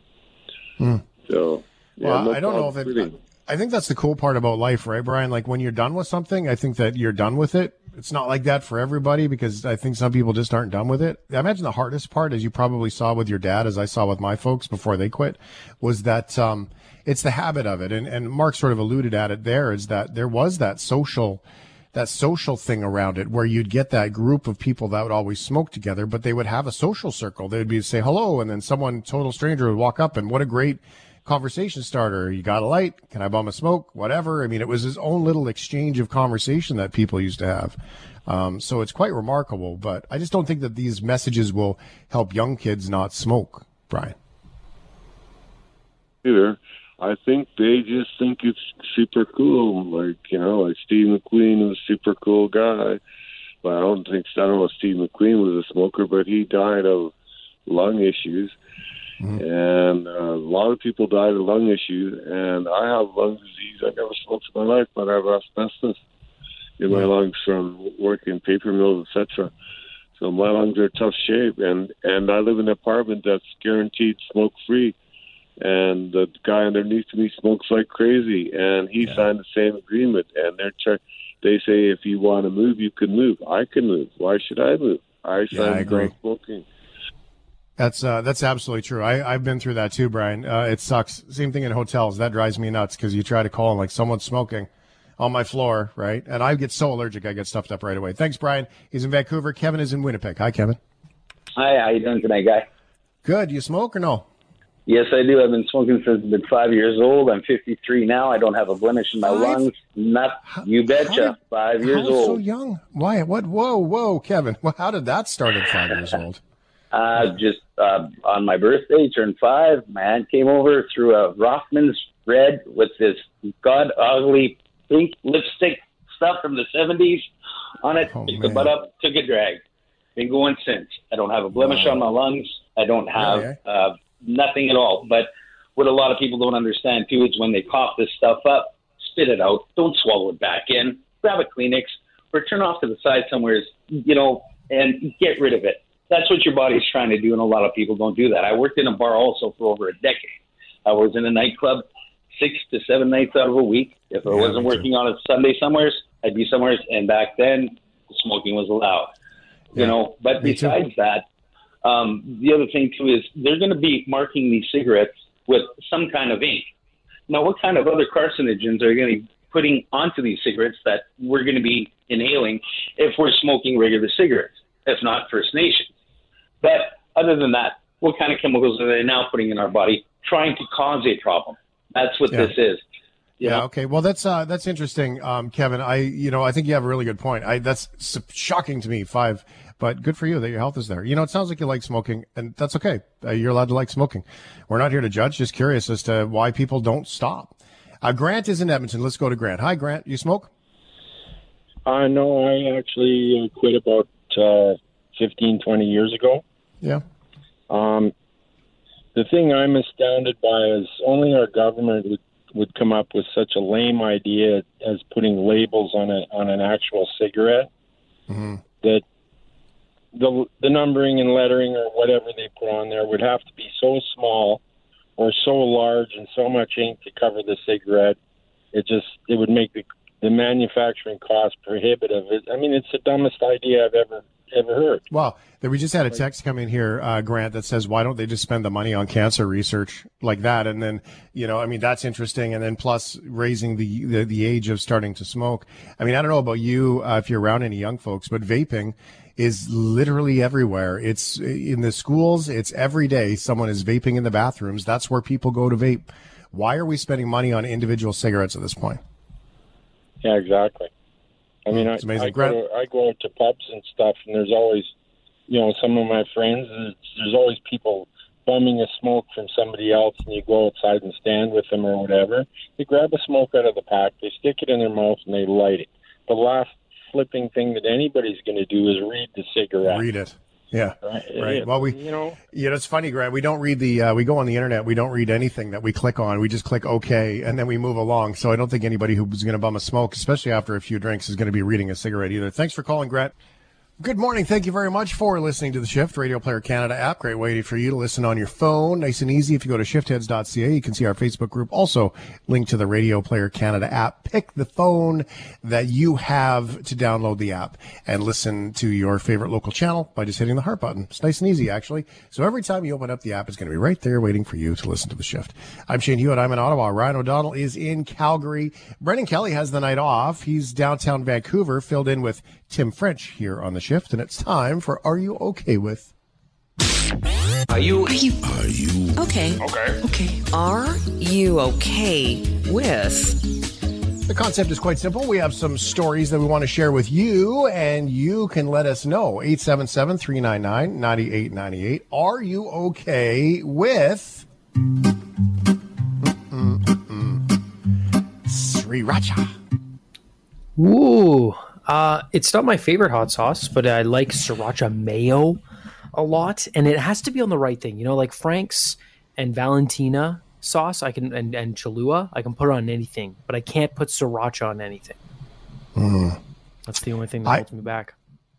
A: Hmm.
H: So, yeah,
A: well,
H: no
A: I don't know if it.
H: quitting.
A: I think that's the cool part about life, right, Brian? Like when you're done with something, I think that you're done with it. It's not like that for everybody because I think some people just aren't done with it. I imagine the hardest part, as you probably saw with your dad, as I saw with my folks before they quit, was that um, it's the habit of it. And, and Mark sort of alluded at it there is that there was that social that social thing around it where you'd get that group of people that would always smoke together, but they would have a social circle. They would be say hello, and then someone total stranger would walk up, and what a great conversation starter. You got a light? Can I bum a smoke? Whatever. I mean, it was his own little exchange of conversation that people used to have. Um, so it's quite remarkable, but I just don't think that these messages will help young kids not smoke, Brian.
H: either. I think they just think it's super cool. Like, you know, like Steve McQueen was a super cool guy. But I don't think, I don't know if Steve McQueen was a smoker, but he died of lung issues. And uh, a lot of people died of lung issues. And I have lung disease. I never smoked in my life, but I have asbestos in my lungs from working in paper mills, etc. So my lungs are tough shape, and and I live in an apartment that's guaranteed smoke free and the guy underneath me smokes like crazy, and he signed the same agreement. And they're try- they say if you want to move, you can move. I can move. Why should I move? I
A: Yeah, I
H: signed
A: agree.
H: no smoking.
A: That's uh, that's absolutely true. I, I've been through that too, Brian. Uh, it sucks. Same thing in hotels. That drives me nuts because you try to call and like someone's smoking on my floor, right? And I get so allergic, I get stuffed up right away. Thanks, Brian. He's in Vancouver. Kevin is in Winnipeg. Hi, Kevin.
I: Hi, how you doing tonight, guy?
A: Good. You smoke or no?
I: Yes, I do. I've been smoking since I've been five years old. I'm 53 now. I don't have a blemish in my
A: Five?
I: lungs. Not you betcha. five years
A: old. So young? Why? What? Whoa, whoa, Kevin. Well, how did that start at five years old?
I: Uh, just uh, on my birthday, turned five. My aunt came over, threw a Rothman's red with this god ugly pink lipstick stuff from the 70s on it.
A: Oh,
I: Picked the butt up, took a drag. Been going since. I don't have a blemish on my lungs. I don't have
A: Really,
I: uh, nothing at all. But what a lot of people don't understand too is when they cough this stuff up, spit it out. Don't swallow it back in. Grab a Kleenex or turn off to the side somewhere, you know, and get rid of it. That's what your body's trying to do, and a lot of people don't do that. I worked in a bar also for over a decade. I was in a nightclub six to seven nights out of a week. If I
A: Yeah,
I: wasn't working on a Sunday somewhere, I'd be somewhere. And back then, smoking was allowed.
A: Yeah,
I: You know, but
A: me too.
I: besides that, um, the other thing too is they're going to be marking these cigarettes with some kind of ink. Now, what kind of other carcinogens are going to be putting onto these cigarettes that we're going to be inhaling if we're smoking regular cigarettes, if not First Nations. But other than that, what kind of chemicals are they now putting in our body trying to cause a problem? That's what
A: Yeah.
I: this is. You
A: Yeah. Okay. Well, that's uh, that's interesting, um, Kevin. I, you know, I think you have a really good point. I that's s- shocking to me. Five, but good for you that your health is there. You know, it sounds like you like smoking, and that's okay. Uh, you're allowed to like smoking. We're not here to judge. Just curious as to why people don't stop. Uh, Grant is in Edmonton. Let's go to Grant. Hi, Grant. You smoke?
J: Uh, no, I actually uh, quit about uh, 15, 20 years ago.
A: Yeah.
J: Um, the thing I'm astounded by is only our government would, would come up with such a lame idea as putting labels on a on an actual cigarette that the the numbering and lettering or whatever they put on there would have to be so small or so large and so much ink to cover the cigarette. It just it would make the the manufacturing cost prohibitive. It, I mean, it's the dumbest idea I've ever ever heard.
A: We just had a text come in here, uh, Grant, that says, why don't they just spend the money on cancer research like that? And then, you know, I mean, that's interesting. And then plus raising the, the, the age of starting to smoke. I mean, I don't know about you, uh, if you're around any young folks, but vaping is literally everywhere. It's in the schools. It's every day. Someone is vaping in the bathrooms. That's where people go to vape. Why are we spending money on individual cigarettes at this point?
J: Yeah, exactly. I mean, I,
A: It's amazing.
J: I, go to, I go out to pubs and stuff, and there's always, you know, some of my friends. There's, there's always people bumming a smoke from somebody else, and you go outside and stand with them or whatever. They grab a smoke out of the pack, they stick it in their mouth, and they light it. The last flipping thing that anybody's going to do is read the cigarette.
A: Read it. Yeah.
J: Right.
A: Right. Well, we,
J: you know,
A: Yeah, it's funny, Grant. We don't read the, uh, we go on the internet. We don't read anything that we click on. We just click OK and then we move along. So I don't think anybody who's going to bum a smoke, especially after a few drinks, is going to be reading a cigarette either. Thanks for calling, Grant. Good morning. Thank you very much for listening to the Shift Radio Player Canada app. Great way for you to listen on your phone. Nice and easy. If you go to shiftheads.ca, you can see our Facebook group. Also, link to the Radio Player Canada app. Pick the phone that you have to download the app and listen to your favorite local channel by just hitting the heart button. It's nice and easy, actually. So every time you open up the app, it's going to be right there waiting for you to listen to the shift. I'm Shane Hewitt. I'm in Ottawa. Ryan O'Donnell is in Calgary. Brendan Kelly has the night off. He's downtown Vancouver, filled in with Tim French here on the shift. And it's time for Are You Okay With?
K: Are you? Are you? Are you? Okay. Okay. Okay. Are you okay with?
A: The concept is quite simple. We have some stories that we want to share with you, and you can let us know. 877 399 9898. Are you okay with Sriracha?
E: Ooh, uh, it's not my favorite hot sauce, but I like sriracha mayo a lot, and it has to be on the right thing. You know, like Frank's and Valentina sauce, I can and and Cholula, I can put on anything, but I can't put sriracha on anything. That's the only thing that
A: I-
E: holds me back.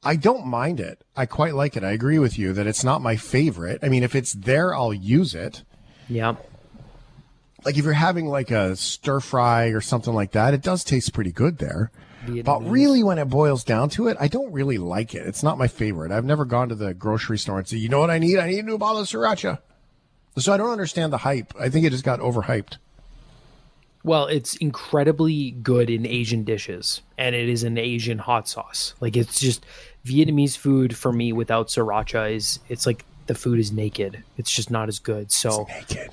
A: I don't mind it. I quite like it. I agree with you that it's not my favorite. I mean, if it's there, I'll use it.
E: Yeah.
A: Like if you're having like a stir fry or something like that, it does taste pretty good there. But really, when it boils down to it, I don't really like it. It's not my favorite. I've never gone to the grocery store and say, you know what I need? I need a new bottle of sriracha. So I don't understand the hype. I think it just got overhyped.
E: Well, it's incredibly good in Asian dishes, and it is an Asian hot sauce. Like it's just Vietnamese food for me without sriracha is it's like the food is naked. It's just not as good. So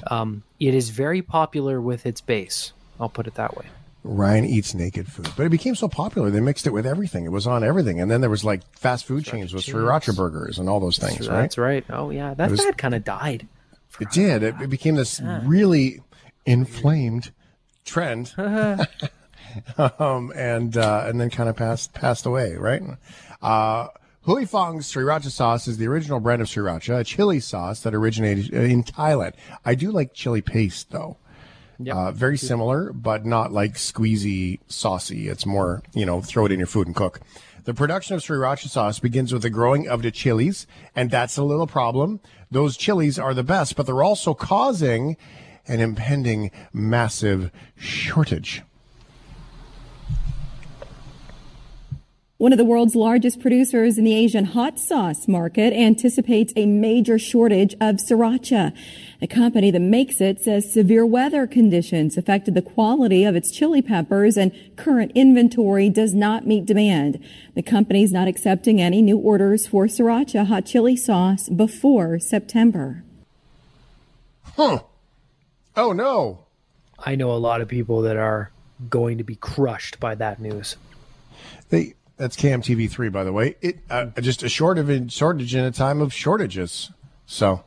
E: Um, it is very popular with its base. I'll put it that way.
A: Ryan eats naked food, but it became so popular they mixed it with everything. It was on everything, and then there was like fast food chains with sriracha burgers and all those things, right?
E: That's right. Oh yeah, that
A: was-
E: fad kind of died.
A: It did. It, it became this really inflamed trend, um, and uh, and then kind of passed passed away, right? Uh, Huy Fong's sriracha sauce is the original brand of sriracha, a chili sauce that originated in Thailand. I do like chili paste though. Uh, very similar, but not like squeezy saucy. It's more, you know, throw it in your food and cook. The production of sriracha sauce begins with the growing of the chilies, and that's a little problem. Those chilies are the best, but they're also causing an impending massive shortage.
L: One of the world's largest producers in the Asian hot sauce market anticipates a major shortage of sriracha. The company that makes it says severe weather conditions affected the quality of its chili peppers and current inventory does not meet demand. The company is not accepting any new orders for sriracha hot chili sauce before September.
A: Huh. Oh no.
E: I know a lot of people that are going to be crushed by that news.
A: They that's KMTV3, by the way. It uh, just a shortage, shortage in a time of shortages. So,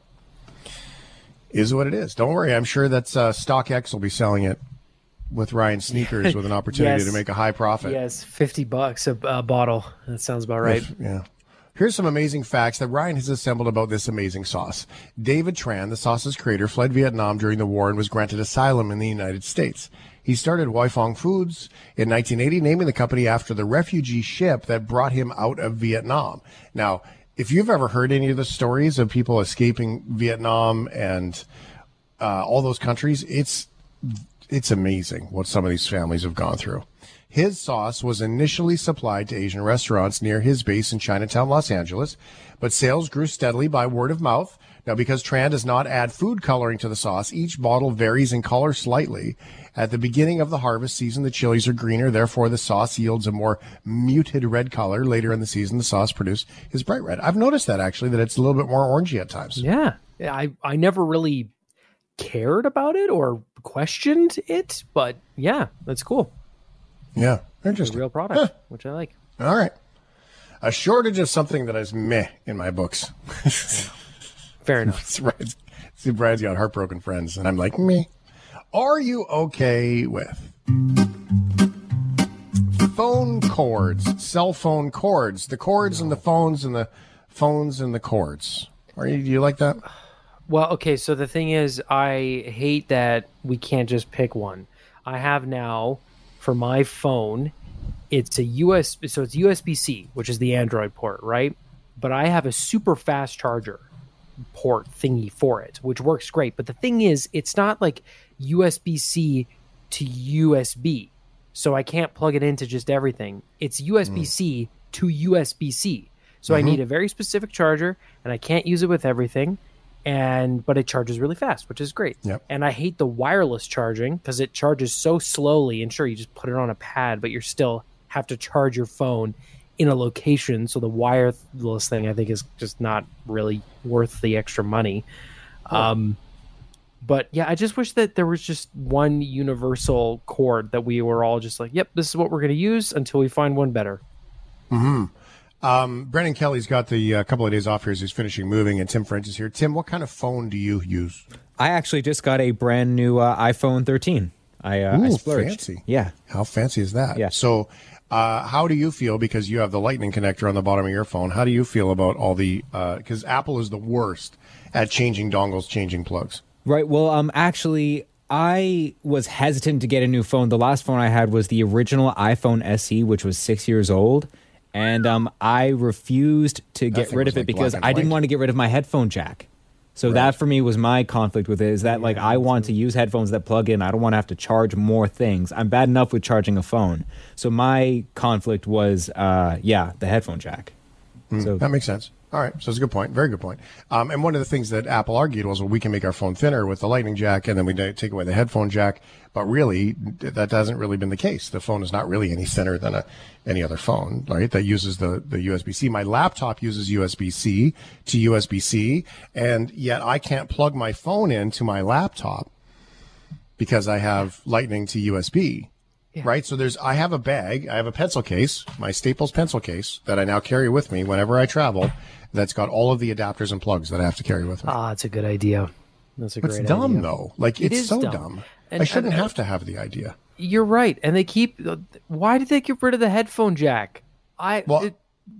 A: is what it is. Don't worry. I'm sure that uh, StockX will be selling it with Ryan Sneakers with an opportunity
E: Yes.
A: to make a high profit.
E: Yes, fifty bucks a, a bottle. That sounds about right.
A: If- yeah. Here's some amazing facts that Ryan has assembled about this amazing sauce. David Tran, the sauce's creator, fled Vietnam during the war and was granted asylum in the United States. He started Huy Fong Foods in 1980, naming the company after the refugee ship that brought him out of Vietnam. Now, if you've ever heard any of the stories of people escaping Vietnam and uh, all those countries, it's it's amazing what some of these families have gone through. His sauce was initially supplied to Asian restaurants near his base in Chinatown, Los Angeles, but sales grew steadily by word of mouth. Now, because Tran does not add food coloring to the sauce, each bottle varies in color slightly. At the beginning of the harvest season, the chilies are greener, therefore the sauce yields a more muted red color. Later in the season, the sauce produced is bright red. I've noticed that actually, that it's a little bit more orangey at times.
E: Yeah, I I never really cared about it or questioned it, but yeah, that's cool.
A: Yeah,
E: It's a
A: interesting.
E: real product, which I like.
A: All right. A shortage of something that is meh in my books.
E: Fair enough.
A: See, Brad's got heartbroken friends, and I'm like, meh. Are you okay with phone cords, cell phone cords, the cords and the phones and the phones and the cords? Are you, do you like that?
E: Well, okay, so the thing is, I hate that we can't just pick one. I have now for my phone, it's a US, so it's USB C, which is the Android port, right? But I have a super fast charger port thingy for it, which works great. But the thing is, it's not like USB C to USB, so I can't plug it into just everything. It's USB C to USB C. So I
M: Mhm.
E: need a very specific charger, and I can't use it with everything. And but it charges really fast, which is great.
A: Yep.
E: And I hate the wireless charging because it charges so slowly. And sure, you just put it on a pad, but you're still have to charge your phone in a location. So the wireless thing, I think, is just not really worth the extra money. Um, but yeah, I just wish that there was just one universal cord that we were all just like, "Yep, this is what we're going to use until we find one better."
A: hmm Um, Brendan Kelly's got the uh, couple of days off here as he's finishing moving, and Tim French is here. Tim, what kind of phone do you use?
M: I actually just got a brand new uh, iPhone 13. I, uh, I splurged.
A: fancy.
M: Yeah.
A: How fancy is that?
M: Yeah.
A: So, uh, how do you feel because you have the lightning connector on the bottom of your phone? How do you feel about all the because Apple is the worst at changing dongles, changing plugs.
M: Right. Well, um, actually, I was hesitant to get a new phone. The last phone I had was the original iPhone SE, which was six years old, and um, I refused to
A: That
M: get rid of it
A: like
M: because I didn't want to get rid of my headphone jack. So that for me was my conflict with it. Is that like I want to use headphones that plug in. I don't want to have to charge more things. I'm bad enough with charging a phone. So my conflict was, uh, yeah, the headphone jack.
A: Mm,
M: So
A: that makes sense. All right, so it's a good point. Very good point. Um, and one of the things that Apple argued was, well, we can make our phone thinner with the Lightning jack, and then we take away the headphone jack. But really, that hasn't really been the case. The phone is not really any thinner than a any other phone, right? That uses the the USB C. My laptop uses USB C to USB C, and yet I can't plug my phone into my laptop because I have Lightning to USB. Right. So there's, I have a bag, I have a pencil case, my Staples pencil case that I now carry with me whenever I travel. That's got all of the adapters and plugs that I have to carry with me.
E: Ah, it's a good idea. That's a
A: But it's dumb
E: idea.
A: though. Like
E: It
A: it's
E: is
A: so
E: dumb.
A: dumb.
E: And-
A: I shouldn't
E: and-
A: have to have the idea.
E: You're right, and they keep. Why did they get rid of the headphone jack? I it-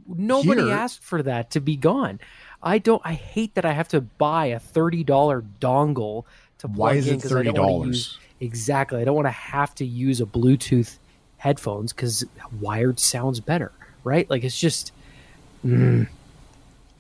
E: nobody
A: here-
E: asked for that to be gone. I don't. I hate that I have to buy a thirty dollar dongle to plug
A: Why is
E: in
A: it
E: 'cause I don't wanna
A: $30?
E: use- Exactly. I don't want to have to use a Bluetooth headphones because wired sounds better, right? Like it's just. Mm,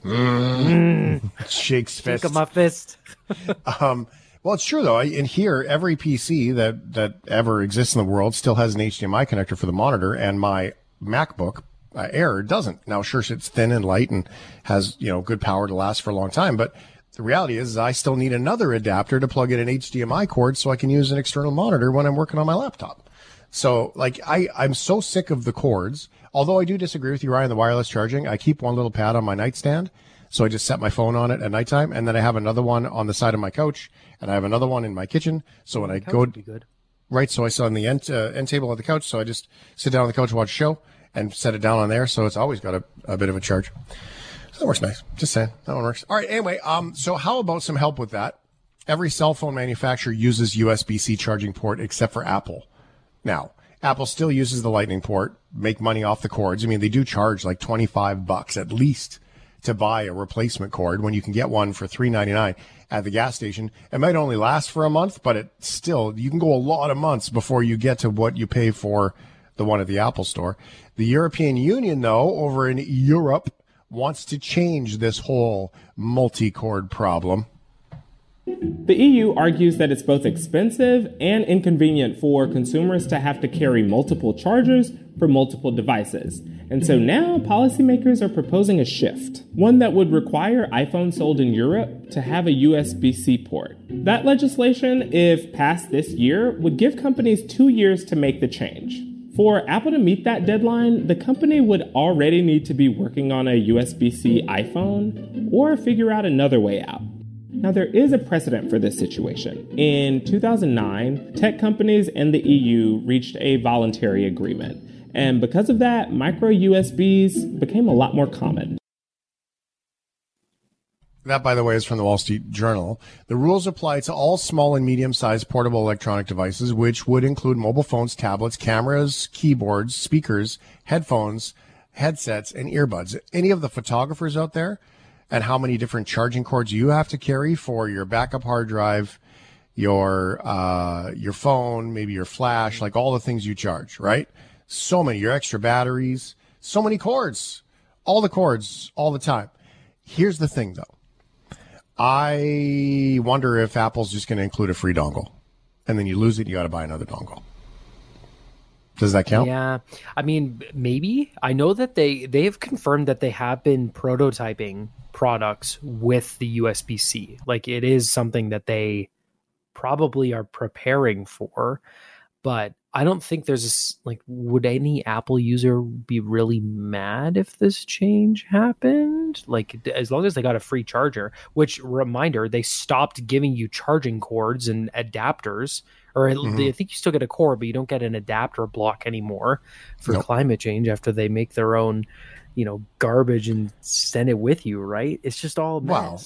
A: Mm. Shakes fist.
E: of my fist.
A: um, well, it's true though. I- In here, every PC that that ever exists in the world still has an HDMI connector for the monitor, and my MacBook uh, Air doesn't. Now, sure, it's thin and light and has you know good power to last for a long time, but the reality is, is I still need another adapter to plug in an HDMI cord so I can use an external monitor when I'm working on my laptop. So, like, I I'm so sick of the cords. Although I do disagree with you, Ryan, the wireless charging. I keep one little pad on my nightstand, so I just set my phone on it at nighttime, and then I have another one on the side of my couch, and I have another one in my kitchen. So when I go, right, so I sit on the end uh, end table of the couch, so I just sit down on the couch, watch a show, and set it down on there. So it's always got a, a bit of a charge. That works nice. Just saying, that one works. All right. Anyway, um, so how about some help with that? Every cell phone manufacturer uses USB-C charging port except for Apple. Now, Apple still uses the Lightning port, make money off the cords. I mean, they do charge like 25 bucks at least to buy a replacement cord when you can get one for 3.99 at the gas station. It might only last for a month, but it still you can go a lot of months before you get to what you pay for the one at the Apple store. The European Union though, over in Europe, wants to change this whole multi-cord problem.
N: The EU argues that it's both expensive and inconvenient for consumers to have to carry multiple chargers for multiple devices. And so now policymakers are proposing a shift, one that would require iPhones sold in Europe to have a USB C port. That legislation, if passed this year, would give companies two years to make the change. For Apple to meet that deadline, the company would already need to be working on a USB C iPhone or figure out another way out. Now, there is a precedent for this situation. In 2009, tech companies and the EU reached a voluntary agreement. And because of that, micro USBs became a lot more common.
A: That, by the way, is from the Wall Street Journal. The rules apply to all small and medium sized portable electronic devices, which would include mobile phones, tablets, cameras, keyboards, speakers, headphones, headsets, and earbuds. Any of the photographers out there, and how many different charging cords you have to carry for your backup hard drive, your uh, your phone, maybe your flash, like all the things you charge, right? So many, your extra batteries, so many cords, all the cords, all the time. Here's the thing, though. I wonder if Apple's just going to include a free dongle, and then you lose it, you got to buy another dongle. Does that count?
E: Yeah, I mean, maybe. I know that they they have confirmed that they have been prototyping products with the USB C. Like it is something that they probably are preparing for, but I don't think there's a like. Would any Apple user be really mad if this change happened? Like, as long as they got a free charger. Which reminder, they stopped giving you charging cords and adapters or mm-hmm. I think you still get a cord, but you don't get an adapter block anymore for nope. climate change after they make their own, you know, garbage and send it with you, right? It's just all mess. Wow.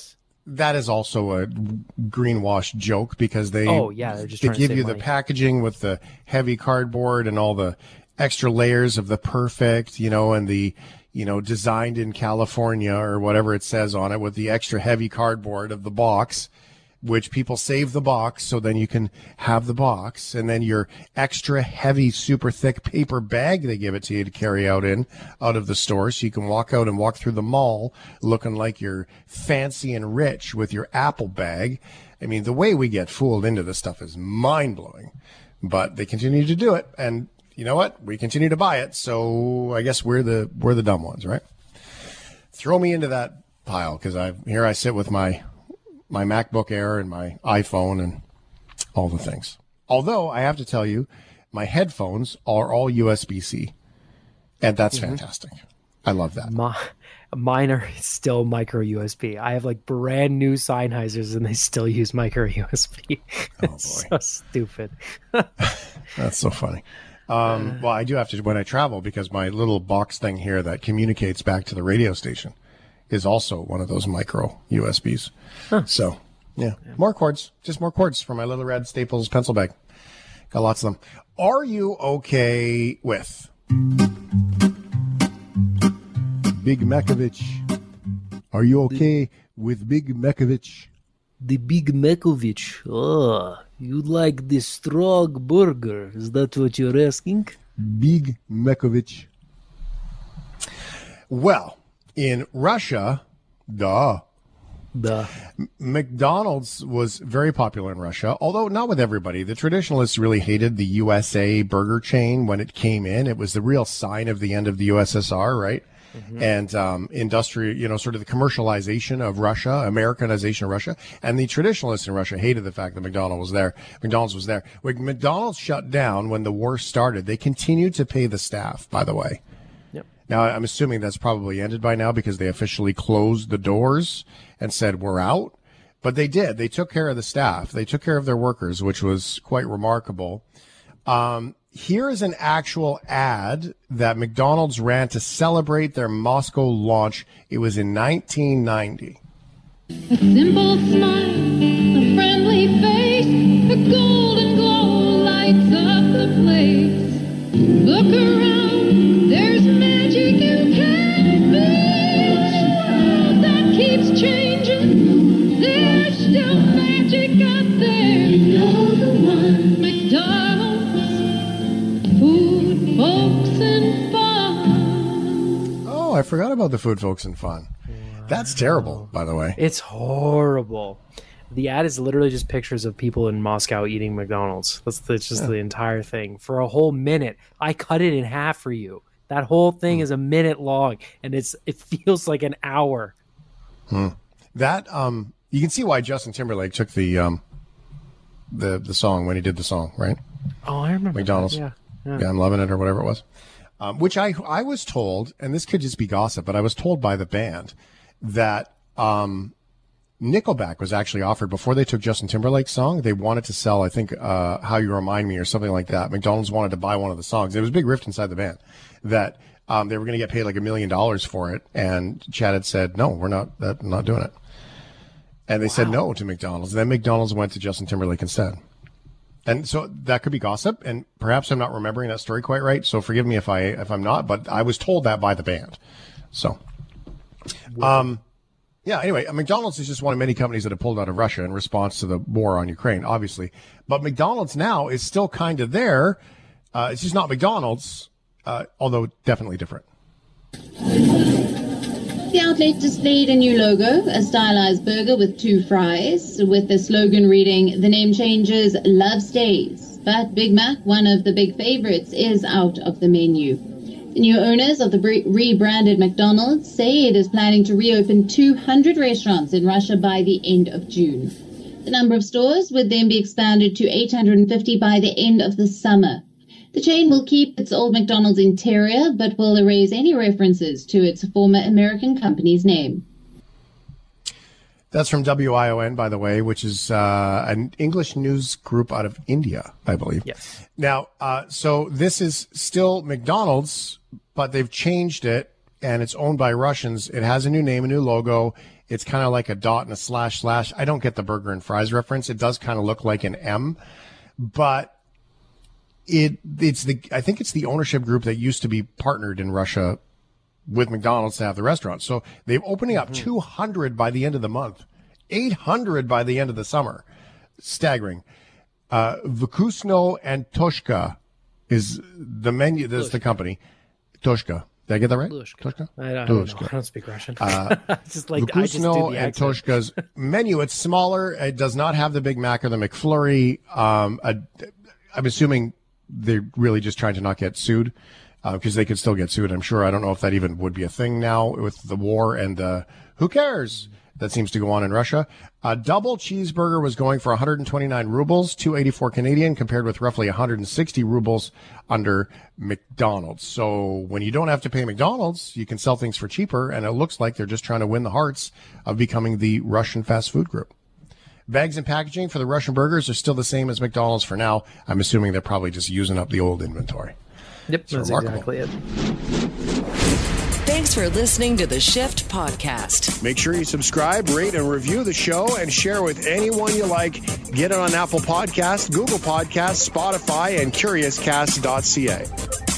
A: That is also a greenwash joke because they
E: oh yeah they
A: give you
E: money.
A: the packaging with the heavy cardboard and all the extra layers of the perfect you know and the you know designed in California or whatever it says on it with the extra heavy cardboard of the box which people save the box so then you can have the box and then your extra heavy super thick paper bag they give it to you to carry out in out of the store so you can walk out and walk through the mall looking like you're fancy and rich with your apple bag. I mean the way we get fooled into this stuff is mind-blowing but they continue to do it and you know what? We continue to buy it so i guess we're the we're the dumb ones right? Throw me into that pile because i here i sit with my my MacBook Air and my iPhone and all the things. Although I have to tell you, my headphones are all USB C, and that's mm-hmm. fantastic. I love that.
E: My, mine are still micro USB. I have like brand new Sennheisers, and they still use micro USB. Oh boy, so stupid.
A: that's so funny. Um, well, I do have to when I travel because my little box thing here that communicates back to the radio station is also one of those micro USBs. Huh. So, yeah. yeah, more cords, just more cords for my little red Staples pencil bag. Got lots of them. Are you okay with Big Makovich? Are you okay with Big Makovich?
O: The Big Makovich. Oh, you like the strong burger? Is that what you're asking?
A: Big Makovich. Well, in Russia, duh,
E: Duh.
A: McDonald's was very popular in Russia, although not with everybody. The traditionalists really hated the USA burger chain when it came in. It was the real sign of the end of the USSR, right? Mm-hmm. And um, industrial, you know, sort of the commercialization of Russia, Americanization of Russia, and the traditionalists in Russia hated the fact that McDonald's was there. McDonald's was there. When McDonald's shut down when the war started, they continued to pay the staff. By the way, now, I'm assuming that's probably ended by now because they officially closed the doors and said, we're out. But they did. They took care of the staff. They took care of their workers, which was quite remarkable. Um, here is an actual ad that McDonald's ran to celebrate their Moscow launch. It was in 1990. A simple smile, I forgot about the food, folks, and fun. That's terrible, by the way.
E: It's horrible. The ad is literally just pictures of people in Moscow eating McDonald's. That's, that's just yeah. the entire thing for a whole minute. I cut it in half for you. That whole thing mm. is a minute long, and it's it feels like an hour.
A: Hmm. That um, you can see why Justin Timberlake took the um, the the song when he did the song, right?
E: Oh, I remember
A: McDonald's.
E: Yeah.
A: yeah. yeah, I'm loving it or whatever it was. Um, which I I was told, and this could just be gossip, but I was told by the band that um, Nickelback was actually offered before they took Justin Timberlake's song. They wanted to sell, I think, uh, "How You Remind Me" or something like that. McDonald's wanted to buy one of the songs. There was a big rift inside the band that um, they were going to get paid like a million dollars for it, and Chad had said, "No, we're not that, not doing it." And they wow. said no to McDonald's. And then McDonald's went to Justin Timberlake instead. And so that could be gossip, and perhaps I'm not remembering that story quite right. So forgive me if I if I'm not, but I was told that by the band. So, um, yeah. Anyway, McDonald's is just one of many companies that have pulled out of Russia in response to the war on Ukraine, obviously. But McDonald's now is still kind of there. Uh, it's just not McDonald's, uh, although definitely different.
P: The outlet displayed a new logo, a stylized burger with two fries, with the slogan reading, The name changes, love stays. But Big Mac, one of the big favorites, is out of the menu. The new owners of the rebranded McDonald's say it is planning to reopen 200 restaurants in Russia by the end of June. The number of stores would then be expanded to 850 by the end of the summer. The chain will keep its old McDonald's interior, but will erase any references to its former American company's name.
A: That's from WION, by the way, which is uh, an English news group out of India, I believe.
E: Yes.
A: Now, uh, so this is still McDonald's, but they've changed it, and it's owned by Russians. It has a new name, a new logo. It's kind of like a dot and a slash slash. I don't get the burger and fries reference. It does kind of look like an M, but it it's the I think it's the ownership group that used to be partnered in Russia with McDonald's to have the restaurant. So they're opening up mm-hmm. 200 by the end of the month, 800 by the end of the summer. Staggering. Uh, Vkusno and Toshka is the menu. This is the company. Toshka. Did I get that right?
E: Toshka. I don't, don't, I don't speak Russian. Uh, just like Vkusno
A: and Toshka's menu. It's smaller. It does not have the Big Mac or the McFlurry. Um, a, I'm assuming they're really just trying to not get sued because uh, they could still get sued. I'm sure. I don't know if that even would be a thing now with the war and the who cares that seems to go on in Russia. A double cheeseburger was going for 129 rubles, 284 Canadian, compared with roughly 160 rubles under McDonald's. So when you don't have to pay McDonald's, you can sell things for cheaper, and it looks like they're just trying to win the hearts of becoming the Russian fast food group. Bags and packaging for the Russian burgers are still the same as McDonald's for now. I'm assuming they're probably just using up the old inventory.
E: Yep, it's that's remarkable. exactly it.
K: Thanks for listening to the Shift Podcast.
A: Make sure you subscribe, rate, and review the show and share with anyone you like. Get it on Apple Podcasts, Google Podcasts, Spotify, and CuriousCast.ca.